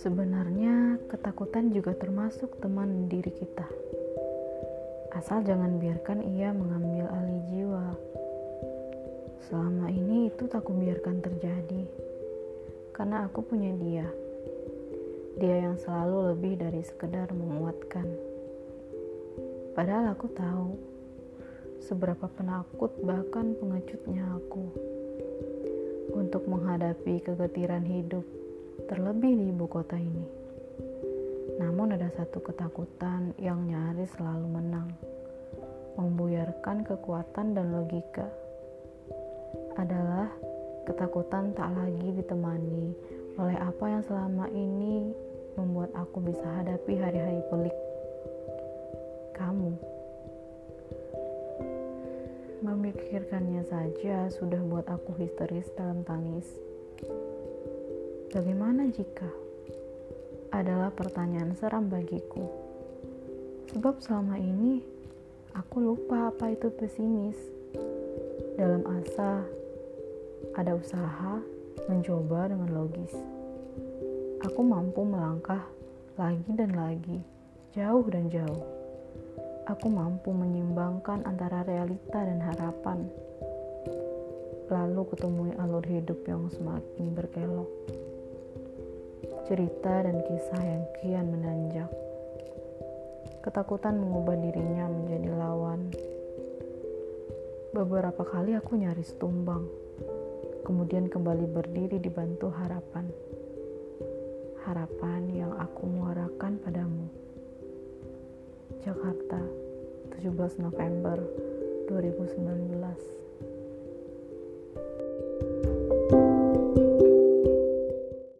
Sebenarnya, ketakutan juga termasuk teman diri kita. Asal jangan biarkan ia mengambil alih jiwa. Selama ini itu tak kubiarkan terjadi. Karena aku punya dia. Dia yang selalu lebih dari sekedar menguatkan. Padahal aku tahu seberapa penakut bahkan pengecutnya aku untuk menghadapi kegetiran hidup terlebih di ibu kota ini. Namun ada satu ketakutan yang nyaris selalu menang, membuyarkan kekuatan dan logika. Adalah ketakutan tak lagi ditemani oleh apa yang selama ini membuat aku bisa hadapi hari-hari pelik. Memikirkannya saja sudah buat aku histeris dalam tangis. Bagaimana jika? Adalah pertanyaan seram bagiku. Sebab selama ini aku lupa apa itu pesimis. Dalam asa, ada usaha mencoba dengan logis. Aku mampu melangkah lagi dan lagi, jauh dan jauh. Aku mampu menyimbangkan antara realita dan harapan. Lalu kutemui alur hidup yang semakin berkelok cerita dan kisah yang kian menanjak. Ketakutan mengubah dirinya menjadi lawan. Beberapa kali aku nyaris tumbang, kemudian kembali berdiri dibantu harapan. Harapan yang aku muarakan padamu. Jakarta, 17 November 2019